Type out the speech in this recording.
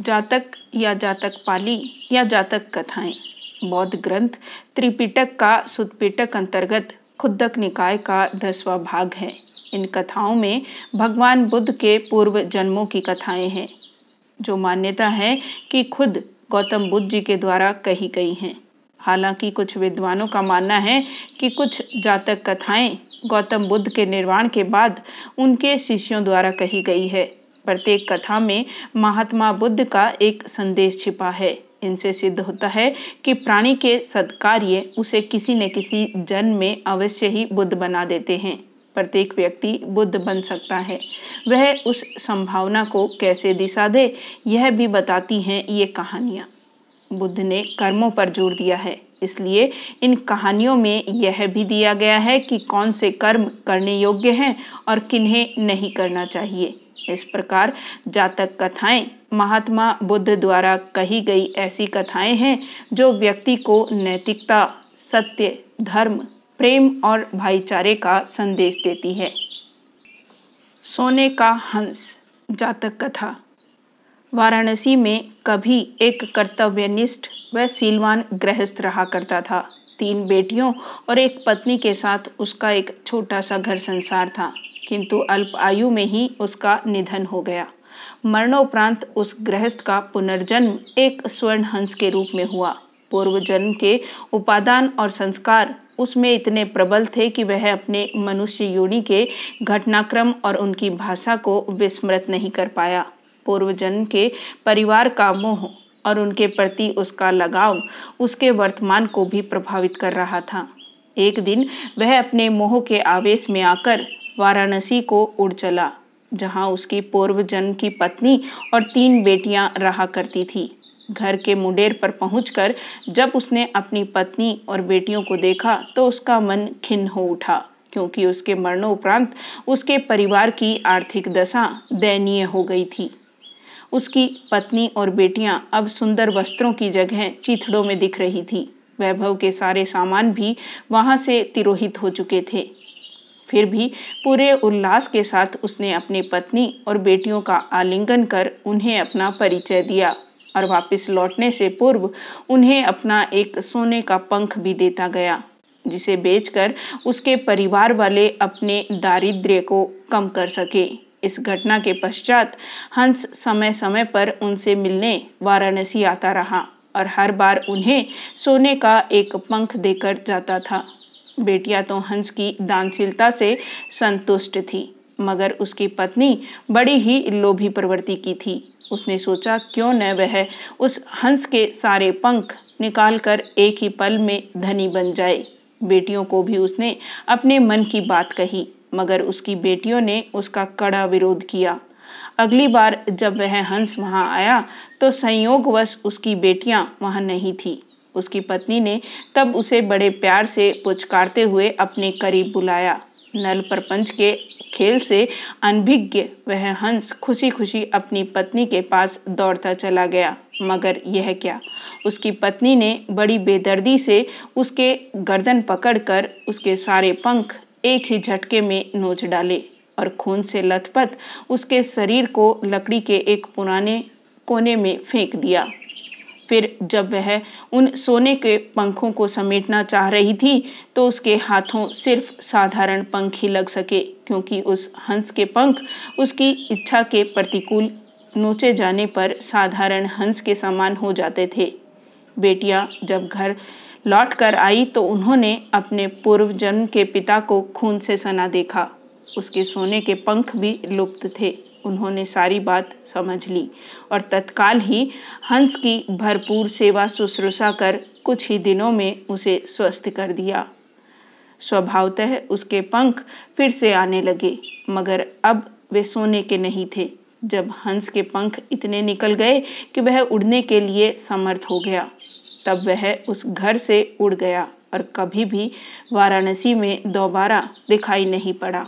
जातक या जातक पाली या जातक कथाएँ। बौद्ध ग्रंथ त्रिपिटक का सुदपिटक अंतर्गत खुद्दक निकाय का दसवां भाग है। इन कथाओं में भगवान बुद्ध के पूर्व जन्मों की कथाएँ हैं, जो मान्यता है कि खुद गौतम बुद्ध जी के द्वारा कही गई हैं। हालाँकि कुछ विद्वानों का मानना है कि कुछ जातक कथाएँ गौतम बुद्ध के निर्वाण के बाद उनके शिष्यों द्वारा कही गई है। प्रत्येक कथा में महात्मा बुद्ध का एक संदेश छिपा है। इनसे सिद्ध होता है कि प्राणी के सत्कार्य उसे किसी न किसी जन्म में अवश्य ही बुद्ध बना देते हैं। प्रत्येक व्यक्ति बुद्ध बन सकता है। वह उस संभावना को कैसे दिशा दे, यह भी बताती हैं ये कहानियाँ। बुद्ध ने कर्मों पर ज़ोर दिया है, इसलिए इन कहानियों में यह भी दिया गया है कि कौन से कर्म करने योग्य हैं और किन्हें नहीं करना चाहिए। इस प्रकार जातक कथाएँ। महात्मा बुद्ध द्वारा कही गई ऐसी कथाएँ हैं जो व्यक्ति को नैतिकता, सत्य, धर्म, प्रेम और भाईचारे का संदेश देती है। सोने का हंस, जातक कथा। वाराणसी में कभी एक कर्तव्यनिष्ठ व सीलवान गृहस्थ रहा करता था। तीन बेटियों और एक पत्नी के साथ उसका एक छोटा सा घर संसार था। किंतु अल्प आयु में ही उसका निधन हो गया। मरणोपरांत उस गृहस्थ का पुनर्जन्म एक स्वर्ण हंस के रूप में हुआ। पूर्व जन्म के उपादान और संस्कार उसमें इतने प्रबल थे कि वह अपने मनुष्य योनि के घटनाक्रम और उनकी भाषा को विस्मृत नहीं कर पाया। पूर्व जन्म के परिवार का मोह और उनके प्रति उसका लगाव उसके वर्तमान को भी प्रभावित कर रहा था। एक दिन वह अपने मोह के आवेश में आकर वाराणसी को उड़ चला, जहाँ उसकी पूर्व जन्म की पत्नी और तीन बेटियाँ रहा करती थी। घर के मुंडेर पर पहुंचकर जब उसने अपनी पत्नी और बेटियों को देखा तो उसका मन खिन्न हो उठा, क्योंकि उसके मरणोपरांत उसके परिवार की आर्थिक दशा दयनीय हो गई थी। उसकी पत्नी और बेटियाँ अब सुंदर वस्त्रों की जगह चिथड़ों में दिख रही थी। वैभव के सारे सामान भी वहाँ से तिरोहित हो चुके थे। फिर भी पूरे उल्लास के साथ उसने अपनी पत्नी और बेटियों का आलिंगन कर उन्हें अपना परिचय दिया और वापस लौटने से पूर्व उन्हें अपना एक सोने का पंख भी देता गया, जिसे बेचकर उसके परिवार वाले अपने दारिद्र्य को कम कर सके। इस घटना के पश्चात हंस समय समय पर उनसे मिलने वाराणसी आता रहा और हर बार उन्हें सोने का एक पंख देकर जाता था। बेटियाँ तो हंस की दानशीलता से संतुष्ट थी, मगर उसकी पत्नी बड़ी ही लोभी प्रवृत्ति की थी। उसने सोचा, क्यों न वह उस हंस के सारे पंख निकालकर एक ही पल में धनी बन जाए। बेटियों को भी उसने अपने मन की बात कही, मगर उसकी बेटियों ने उसका कड़ा विरोध किया। अगली बार जब वह हंस वहाँ आया तो संयोगवश उसकी बेटियाँ वहाँ नहीं थी। उसकी पत्नी ने तब उसे बड़े प्यार से पुचकारते हुए अपने करीब बुलाया। नल प्रपंच के खेल से अनभिज्ञ वह हंस खुशी खुशी अपनी पत्नी के पास दौड़ता चला गया। मगर यह क्या? उसकी पत्नी ने बड़ी बेदर्दी से उसके गर्दन पकड़कर उसके सारे पंख एक ही झटके में नोच डाले और खून से लथपथ उसके शरीर को लकड़ी के एक पुराने कोने में फेंक दिया। फिर जब वह उन सोने के पंखों को समेटना चाह रही थी तो उसके हाथों सिर्फ़ साधारण पंख ही लग सके, क्योंकि उस हंस के पंख उसकी इच्छा के प्रतिकूल नोचे जाने पर साधारण हंस के समान हो जाते थे। बेटियाँ जब घर लौट कर आई तो उन्होंने अपने पूर्व जन्म के पिता को खून से सना देखा। उसके सोने के पंख भी लुप्त थे। उन्होंने सारी बात समझ ली और तत्काल ही हंस की भरपूर सेवा शुश्रूषा कर कुछ ही दिनों में उसे स्वस्थ कर दिया। स्वभावतः उसके पंख फिर से आने लगे, मगर अब वे सोने के नहीं थे। जब हंस के पंख इतने निकल गए कि वह उड़ने के लिए समर्थ हो गया, तब वह उस घर से उड़ गया और कभी भी वाराणसी में दोबारा दिखाई नहीं पड़ा।